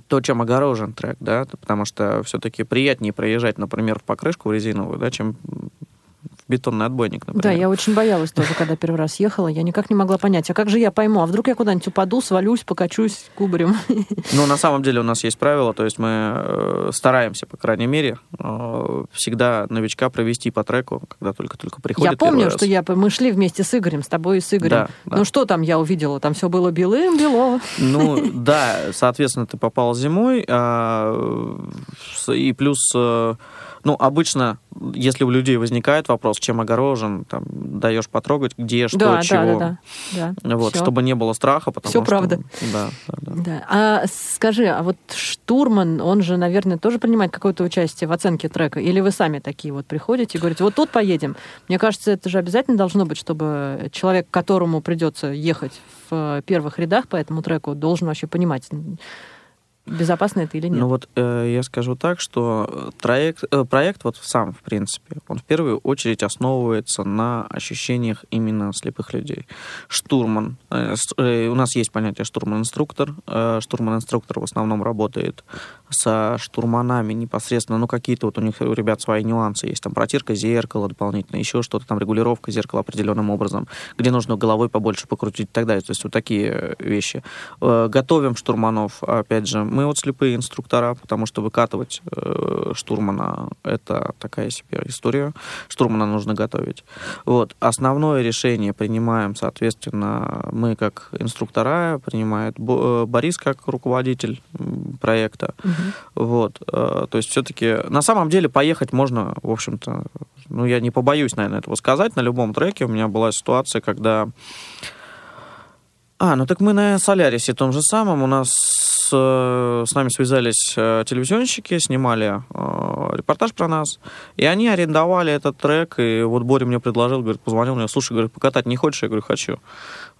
то, чем огорожен трек, да, потому что все-таки приятнее проезжать, например, в покрышку резиновую, да, чем бетонный отбойник, например.
Да, я очень боялась тоже, когда первый раз ехала. Я никак не могла понять, а как же я пойму? А вдруг я куда-нибудь упаду, свалюсь, покачусь кубарем?
Ну, на самом деле у нас есть правило, то есть мы э, стараемся, по крайней мере, э, всегда новичка провести по треку, когда только-только приходит
Я помню, что я, мы шли вместе с Игорем, с тобой и с Игорем. Да, да. Ну, что там я увидела? Там все было белым-бело.
Ну, да, соответственно, ты попал зимой, а, и плюс э, Ну, обычно, если у людей возникает вопрос, чем огорожен, там, даешь потрогать, где, что,
да,
чего.
Да, да, да.
Вот,
Всё.
чтобы не было страха, потому
Всё
что...
правда.
Да, да, да.
Да. А скажи, а вот штурман, он же, наверное, тоже принимает какое-то участие в оценке трека? Или вы сами такие вот приходите и говорите, вот тут поедем? Мне кажется, это же обязательно должно быть, чтобы человек, которому придется ехать в первых рядах по этому треку, должен вообще понимать, безопасно это или нет.
Ну вот э, я скажу так, что проект, э, проект вот сам, в принципе, он в первую очередь основывается на ощущениях именно слепых людей. Штурман. э, э, у нас есть понятие штурман-инструктор. Э, штурман-инструктор в основном работает со штурманами непосредственно, ну какие-то вот у них у ребят свои нюансы есть, там протирка зеркала дополнительно, еще что-то, там регулировка зеркала определенным образом, где нужно головой побольше покрутить и так далее, то есть вот такие э, вещи. Э, Готовим штурманов, опять же, мы вот слепые инструктора, потому что выкатывать э, штурмана это такая себе история, штурмана нужно готовить. Вот. Основное решение принимаем, соответственно, мы как инструктора, принимает Бо- Борис как руководитель проекта.
Мгм.
Вот, э, то есть все-таки на самом деле поехать можно, в общем-то, ну я не побоюсь, наверное, этого сказать. На любом треке у меня была ситуация, когда а, ну так мы на Солярисе том же самом. У нас э, с нами связались э, телевизионщики, снимали э, репортаж про нас. И они арендовали этот трек. И вот Боря мне предложил, говорит, позвонил мне, слушай, говорит, покатать не хочешь? Я говорю, хочу.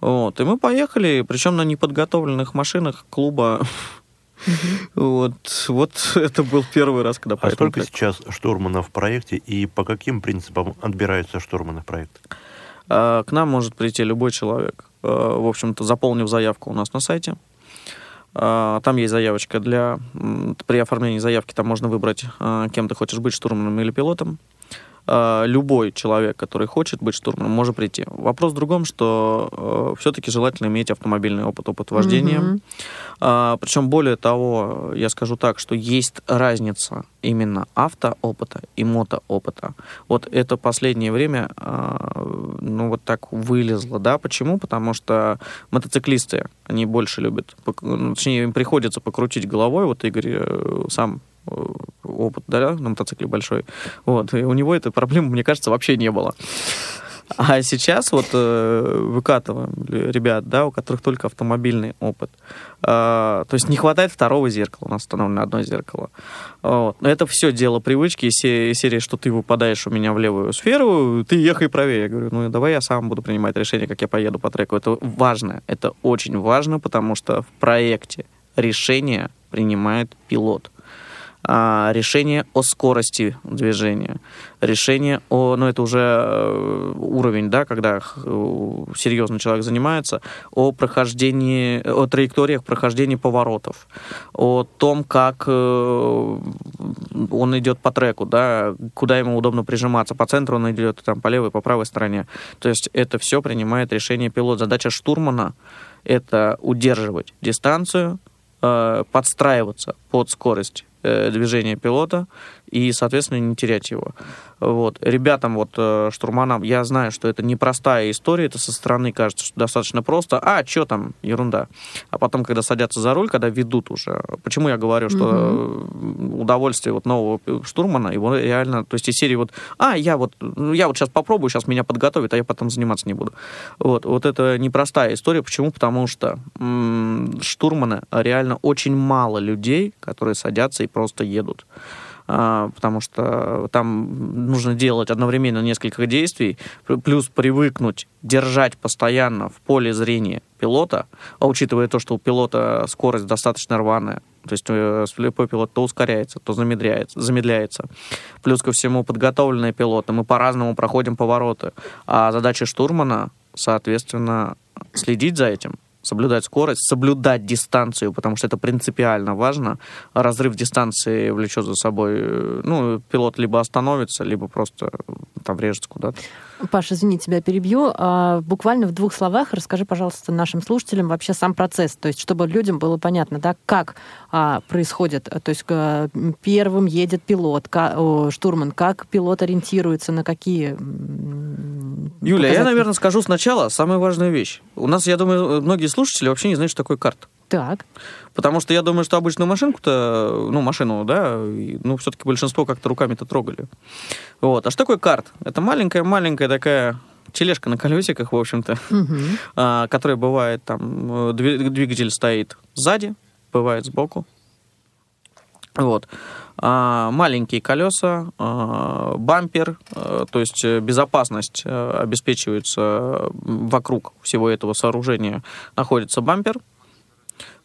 Вот. И мы поехали, причем на неподготовленных машинах клуба. Вот, вот это был первый раз, когда
А сколько
треку.
сейчас штурманов в проекте и по каким принципам отбираются штурманы в проект?
А, К нам может прийти любой человек, э, в общем-то, заполнив заявку у нас на сайте. А, Там есть заявочка для... При оформлении заявки там можно выбрать, а, кем ты хочешь быть, штурманом или пилотом. А, Любой человек, который хочет быть штурманом, может прийти. Вопрос в другом, что все-таки желательно иметь автомобильный опыт, опыт вождения.
Мгм.
А, Причем более того, я скажу так, что есть разница именно автоопыта и мотоопыта. Вот это последнее время, а, ну вот так вылезло, да? Почему? Потому что мотоциклисты, они больше любят, ну, точнее им приходится покрутить головой. Вот Игорь э, сам э, опыт, да, на мотоцикле большой. Вот, и у него этой проблемы, мне кажется, вообще не было. А сейчас вот э, выкатываем ребят, да, у которых только автомобильный опыт. А, то есть не хватает второго зеркала, у нас установлено одно зеркало. Вот. Но это все дело привычки, из серии, что ты выпадаешь у меня в левую сферу, ты ехай правее. Я говорю, ну давай я сам буду принимать решение, как я поеду по треку. Это важно, это очень важно, потому что в проекте решение принимает пилот а, решение о скорости движения, решение о, ну это уже э, уровень, да, когда э, серьезно человек занимается, о прохождении, о траекториях прохождения поворотов, о том, как э, он идет по треку, да, куда ему удобно прижиматься, по центру он идет, там, по левой, по правой стороне. То есть это все принимает решение пилот. Задача штурмана — это удерживать дистанцию, подстраиваться под скорость э, движения пилота и, соответственно, не терять его. Вот. Ребятам, вот, э, штурманам, я знаю, что это непростая история, это со стороны кажется что достаточно просто. А, что там, ерунда. А потом, когда садятся за руль, когда ведут уже, почему я говорю, что э, удовольствие вот нового штурмана, его реально, то есть из серии вот, а, я вот, ну, я вот сейчас попробую, сейчас меня подготовят, а я потом заниматься не буду. Вот, вот это непростая история. Почему? Потому что м, штурманы реально очень мало людей, которые садятся и просто едут. А, потому что там нужно делать одновременно несколько действий, плюс привыкнуть держать постоянно в поле зрения пилота, а учитывая то, что у пилота скорость достаточно рваная, то есть э, слепой пилот то ускоряется, то замедляется, замедляется. Плюс ко всему подготовленные пилоты, мы по-разному проходим повороты. А задача штурмана, соответственно, следить за этим, соблюдать скорость, соблюдать дистанцию, потому что это принципиально важно. Разрыв дистанции влечет за собой, э, ну, пилот либо остановится, либо просто э, там врежется куда-то.
Паша, извини, тебя перебью. А, Буквально в двух словах расскажи, пожалуйста, нашим слушателям вообще сам процесс, то есть чтобы людям было понятно, да, как а, происходит, то есть а, первым едет пилот, штурман, как пилот ориентируется, на какие
Юля, я,
показатели?
наверное, скажу сначала самую важную вещь. У нас, я думаю, многие слушатели вообще не знают, что такое карта.
Так.
Потому что я думаю, что обычную машинку-то, ну, машину, да, ну, все-таки большинство как-то руками-то трогали. Вот. А что такое карт? Это маленькая-маленькая такая тележка на колесиках, в общем-то,
Мгм.
а, которая бывает там, э, дви- двигатель стоит сзади, бывает сбоку. Вот. А, маленькие колеса, а, бампер, э, то есть э, безопасность э, обеспечивается вокруг всего этого сооружения. Находится бампер.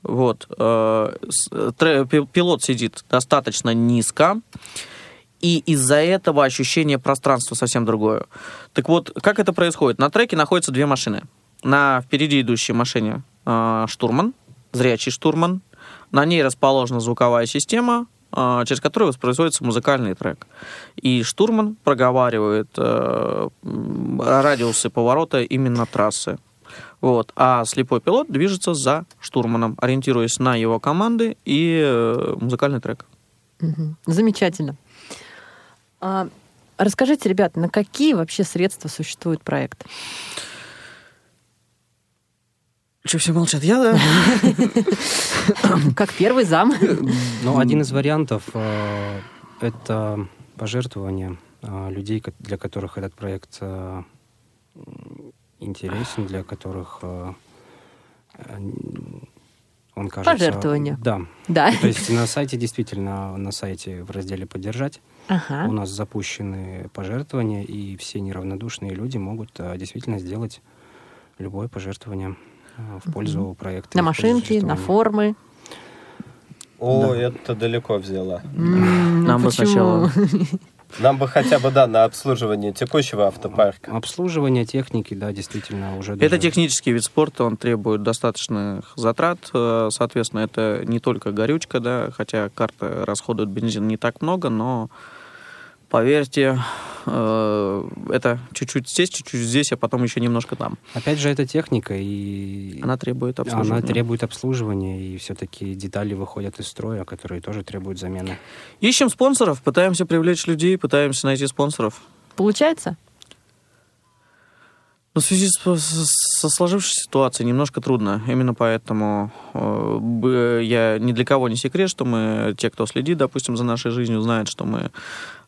Вот. э, Пилот сидит достаточно низко, и из-за этого ощущение пространства совсем другое. Так вот, как это происходит? На треке находятся две машины. На впереди идущей машине э, штурман, зрячий штурман. На ней расположена звуковая система, э, через которую воспроизводится музыкальный трек. И штурман проговаривает э, радиусы поворота именно трассы. Вот. А слепой пилот движется за штурманом, ориентируясь на его команды и э, музыкальный трек.
Замечательно. А, расскажите, ребят, на какие вообще средства существует проект?
Че, все молчат? Я, да?
Как первый зам?
Ну, один из вариантов э, это пожертвование э, людей, для которых этот проект э, интересен, для которых он кажется...
Пожертвование.
Да.
Да.
То есть на сайте, действительно, на сайте в разделе «Поддержать» у
Ага.
нас запущены пожертвования, и все неравнодушные люди могут действительно сделать любое пожертвование в пользу проекта.
На машинки, на формы.
О, это далеко взяла.
М,
Нам бы сначала-
Нам бы хотя бы, да, на обслуживание текущего автопарка.
Обслуживание техники, да, действительно, уже
Это
даже-
технический вид спорта, он требует достаточных затрат. э, Соответственно, это не только горючка, да, хотя карта расходует бензин не так много, но поверьте, э, это чуть-чуть здесь, чуть-чуть здесь, а потом еще немножко там.
Опять же, это техника, и
Она требует
она
обслуживания.
требует обслуживания, и все-таки детали выходят из строя, которые тоже требуют замены.
Ищем спонсоров, пытаемся привлечь людей, пытаемся найти спонсоров.
Получается?
Но в связи с, со сложившейся ситуацией немножко трудно. Именно поэтому э, я ни для кого не секрет, что мы, те, кто следит, допустим, за нашей жизнью, знают, что мы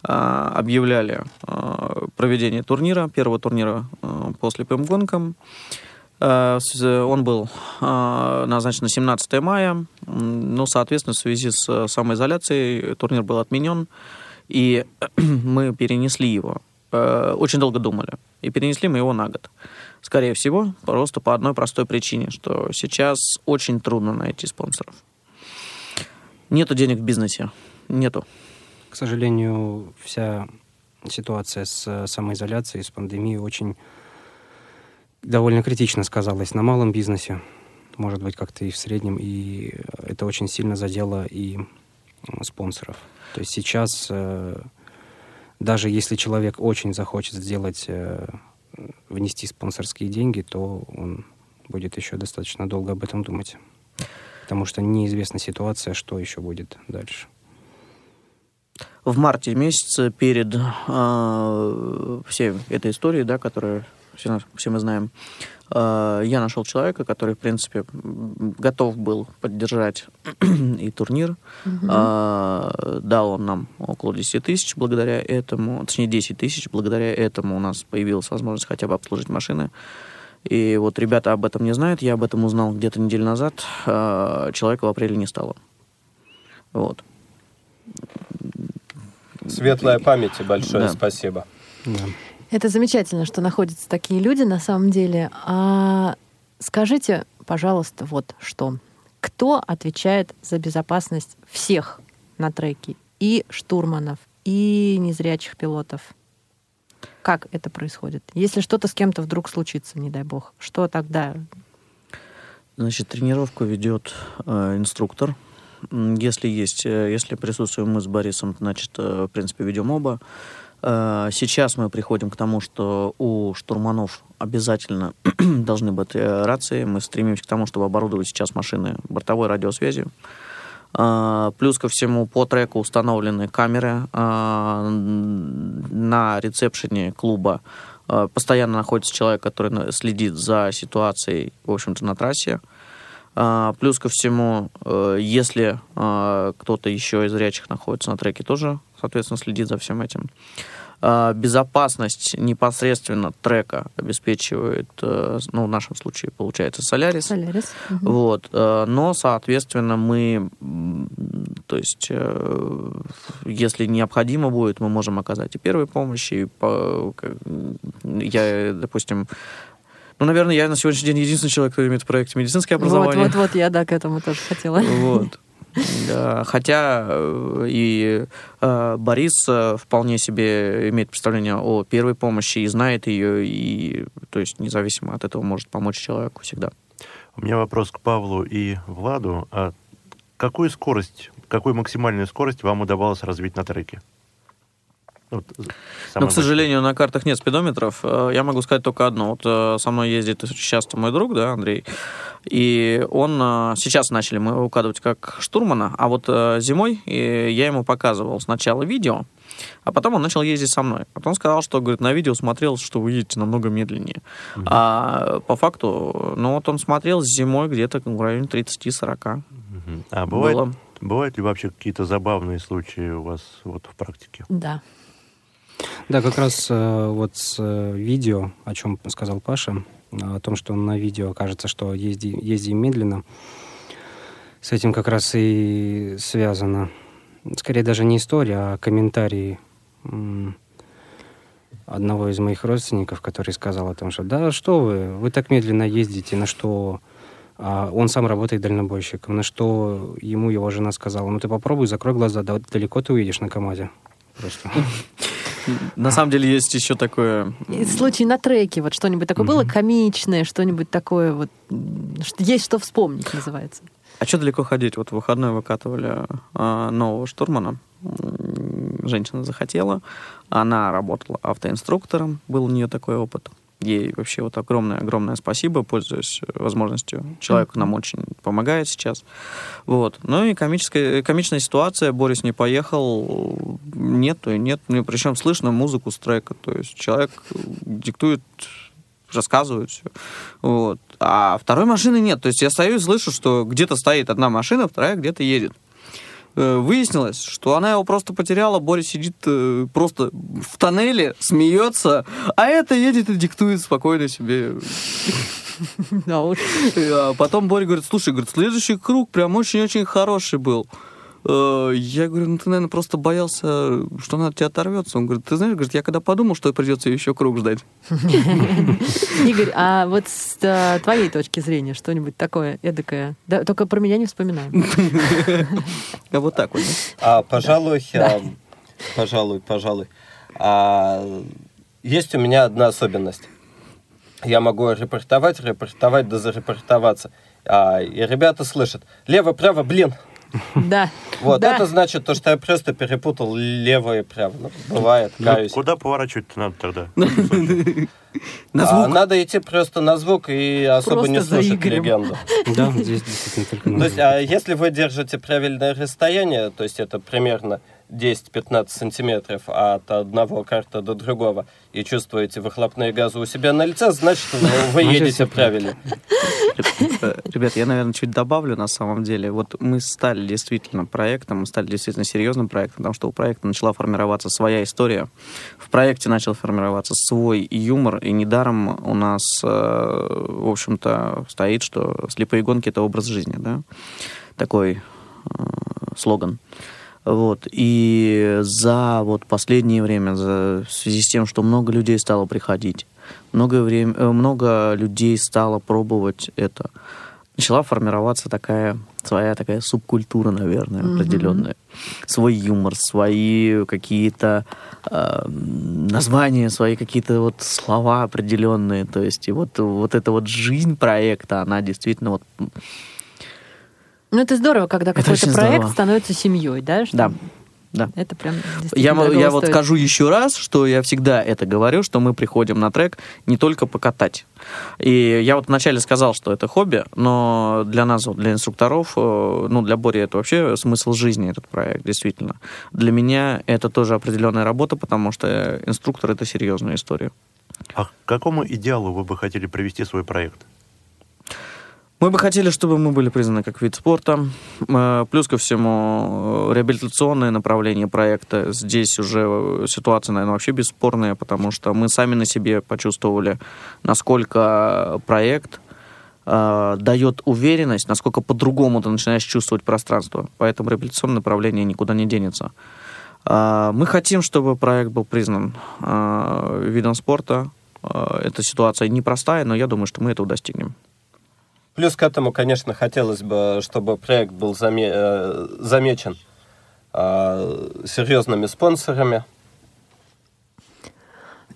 а, объявляли а, проведение турнира, первого турнира а, по слепым гонкам. А, с- Он был а, назначен на 17 мая. М, Ну, соответственно, в связи с самоизоляцией турнир был отменен, и мы перенесли его. Э, Очень долго думали. И перенесли мы его на год. Скорее всего, просто по одной простой причине, что сейчас очень трудно найти спонсоров. Нету денег в бизнесе. Нету.
К сожалению, вся ситуация с э, самоизоляцией, с пандемией очень довольно критично сказалась на малом бизнесе, может быть, как-то и в среднем, и это очень сильно задело и спонсоров. То есть сейчас, э, даже если человек очень захочет сделать, э, внести спонсорские деньги, то он будет еще достаточно долго об этом думать. Потому что неизвестна ситуация, что еще будет дальше.
В марте месяце перед э, всей этой историей, да, которую все, все мы знаем, э, я нашел человека, который, в принципе, готов был поддержать и турнир. Э, дал он нам около 10 тысяч благодаря этому, точнее 10 тысяч, благодаря этому у нас появилась возможность хотя бы обслужить машины. И вот ребята об этом не знают, я об этом узнал где-то неделю назад, э, человека в апреле не стало. Вот.
Светлая память и большое
Да.
спасибо.
Да.
Это замечательно, что находятся такие люди на самом деле. А скажите, пожалуйста, вот что. Кто отвечает за безопасность всех на треке? И штурманов, и незрячих пилотов? Как это происходит? Если что-то с кем-то вдруг случится, не дай бог, что тогда?
Значит, тренировку ведет э, инструктор. Если есть, э, если присутствуем мы с Борисом, значит, э, в принципе, ведем оба. Э, сейчас мы приходим к тому, что у штурманов обязательно должны быть э, рации. Мы стремимся к тому, чтобы оборудовать сейчас машины бортовой радиосвязью. А, Плюс ко всему по треку установлены камеры на ресепшене клуба. Постоянно находится человек, который следит за ситуацией, в общем-то, на трассе. А, плюс ко всему, э, если а, кто-то еще из зрячих находится на треке, тоже, соответственно, следит за всем этим. А, безопасность непосредственно трека обеспечивает, э, ну, в нашем случае, получается.
Солярис. Мгм.
Вот, э, но, соответственно, мы, то есть, если необходимо будет, мы можем оказать и первую помощь, и по- я, допустим, ну, наверное, я на сегодняшний день единственный человек, кто имеет в проекте медицинское
Вот,
образование.
вот, вот, я, да, к этому тоже хотела.
Вот. Да, хотя э, и э, Борис э, вполне себе имеет представление о первой помощи и знает ее, и то есть независимо от этого может помочь человеку всегда.
У меня вопрос к Павлу и Владу. А какую скорость, какую максимальную скорость вам удавалось развить на треке? Вот,
Но,
самое
к сожалению, на картах нет спидометров. Э, Я могу сказать только одно. Вот э, со мной ездит сейчас мой друг, да, Андрей. И он э, сейчас начали мы укладывать как штурмана, а вот э, зимой э, я ему показывал сначала видео, а потом он начал ездить со мной. Вот он сказал, что говорит, на видео смотрел, что вы едете намного медленнее. А по факту, ну вот он смотрел зимой где-то в районе 30-40.
Мгм. А бывает,
Было.
бывают ли вообще какие-то забавные случаи у вас вот в практике?
Да.
Да, как раз э, вот с э, видео, о чем сказал Паша, о том, что на видео кажется, что езди, ездим медленно, с этим как раз и связано. Скорее даже не история, а комментарии одного из моих родственников, который сказал о том, что да что вы, вы так медленно ездите, на что а он сам работает дальнобойщиком, на что ему его жена сказала, ну ты попробуй, закрой глаза, да, далеко ты уедешь на КамАЗе. Просто.
На самом деле есть еще такое...
Случай на треке, вот что-нибудь такое было комичное, что-нибудь такое вот, есть что вспомнить, называется.
А что далеко ходить? Вот в выходной выкатывали а, нового штурмана. Женщина захотела. Она работала автоинструктором. Был у нее такой опыт. Ей вообще вот огромное-огромное спасибо, пользуясь возможностью. Человек нам очень помогает сейчас. Вот. Ну и комическая, комичная ситуация. Борис не поехал. Нету и нет. Ну, причем слышно музыку с трека. То есть человек диктует рассказывают все. Вот. А второй машины нет. То есть я стою и слышу, что где-то стоит одна машина, вторая где-то едет. Э, Выяснилось, что она его просто потеряла, Боря сидит э, просто в тоннеле, смеется, а это едет и диктует спокойно себе. А потом Боря говорит, слушай, говорит, следующий круг прям очень-очень хороший был. Э, Я говорю, ну ты, наверное, просто боялся, что она от тебя оторвется. Он говорит, ты знаешь, говорит, я когда подумал, что придется еще круг ждать.
Игорь, а вот с э, твоей точки зрения что-нибудь такое эдакое? Да, только про меня не вспоминаем.
А вот так вот.
А, пожалуй, а, пожалуй, пожалуй. А, есть у меня одна особенность. Я могу репортовать, репортовать, да зарепортоваться. А, и ребята слышат. Лево-право, блин.
Да.
Вот,
Да.
это значит то, что я просто перепутал лево и право. Ну, бывает,
Ну,
каюсь.
куда поворачивать-то надо тогда?
На
А,
звук.
надо идти просто на звук и особо
Просто
не слушать
Игорем.
легенду.
Да, здесь действительно только
То есть, а если вы держите правильное расстояние, то есть это примерно 10-15 сантиметров от одного карта до другого, и чувствуете выхлопные газы у себя на лице, значит, вы, едете правильно.
Ребят, я, наверное, чуть добавлю на самом деле. Вот мы стали действительно проектом, мы стали действительно серьезным проектом, потому что у проекта начала формироваться своя история. В проекте начал формироваться свой юмор, и недаром у нас, э, в общем-то, стоит, что слепые гонки — это образ жизни, да? Такой э, слоган. Вот. И за вот последнее время, за, в связи с тем, что много людей стало приходить, много, время, э, много людей стало пробовать это, начала формироваться такая своя такая субкультура, наверное, определенная. Свой юмор, свои какие-то э, названия, свои какие-то вот слова определенные. То есть и вот, вот эта вот жизнь проекта, она действительно вот...
Ну, это здорово, когда какой-то проект
здорово.
становится семьей, да? что
Да, да.
Это прям
Я, я вот
стоит.
скажу еще раз, что я всегда это говорю, что мы приходим на трек не только покатать. И я вот вначале сказал, что это хобби, но для нас, вот, для инструкторов, э, ну, для Бори это вообще смысл жизни, этот проект, действительно. Для меня это тоже определенная работа, потому что инструктор — это серьезная история.
А к какому идеалу вы бы хотели привести свой проект?
Мы бы хотели, чтобы мы были признаны как вид спорта. Э, Плюс ко всему, э, реабилитационное направление проекта. Здесь уже э, ситуация, наверное, вообще бесспорная, потому что мы сами на себе почувствовали, насколько проект э, дает уверенность, насколько по-другому ты начинаешь чувствовать пространство. Поэтому реабилитационное направление никуда не денется. Э, Мы хотим, чтобы проект был признан э, видом спорта. Э, Эта ситуация непростая, но я думаю, что мы этого достигнем.
Плюс к этому, конечно, хотелось бы, чтобы проект был заме- э, замечен э, серьезными спонсорами.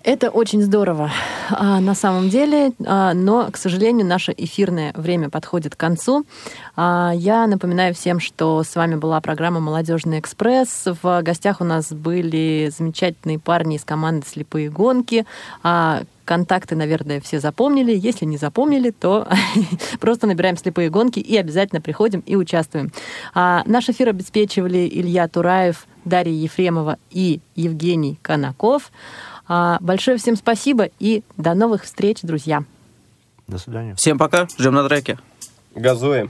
Это очень здорово а, на самом деле, а, но, к сожалению, наше эфирное время подходит к концу. А, я напоминаю всем, что с вами была программа «Молодежный экспресс». В гостях у нас были замечательные парни из команды «Слепые гонки». Контакты, наверное, все запомнили. Если не запомнили, то просто набираем слепые гонки и обязательно приходим и участвуем. А, наш эфир обеспечивали Илья Тураев, Дарья Ефремова и Евгений Конаков. А, большое всем спасибо и до новых встреч, друзья.
До свидания.
Всем пока, ждем на треке.
Газуем.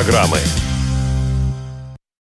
Программы.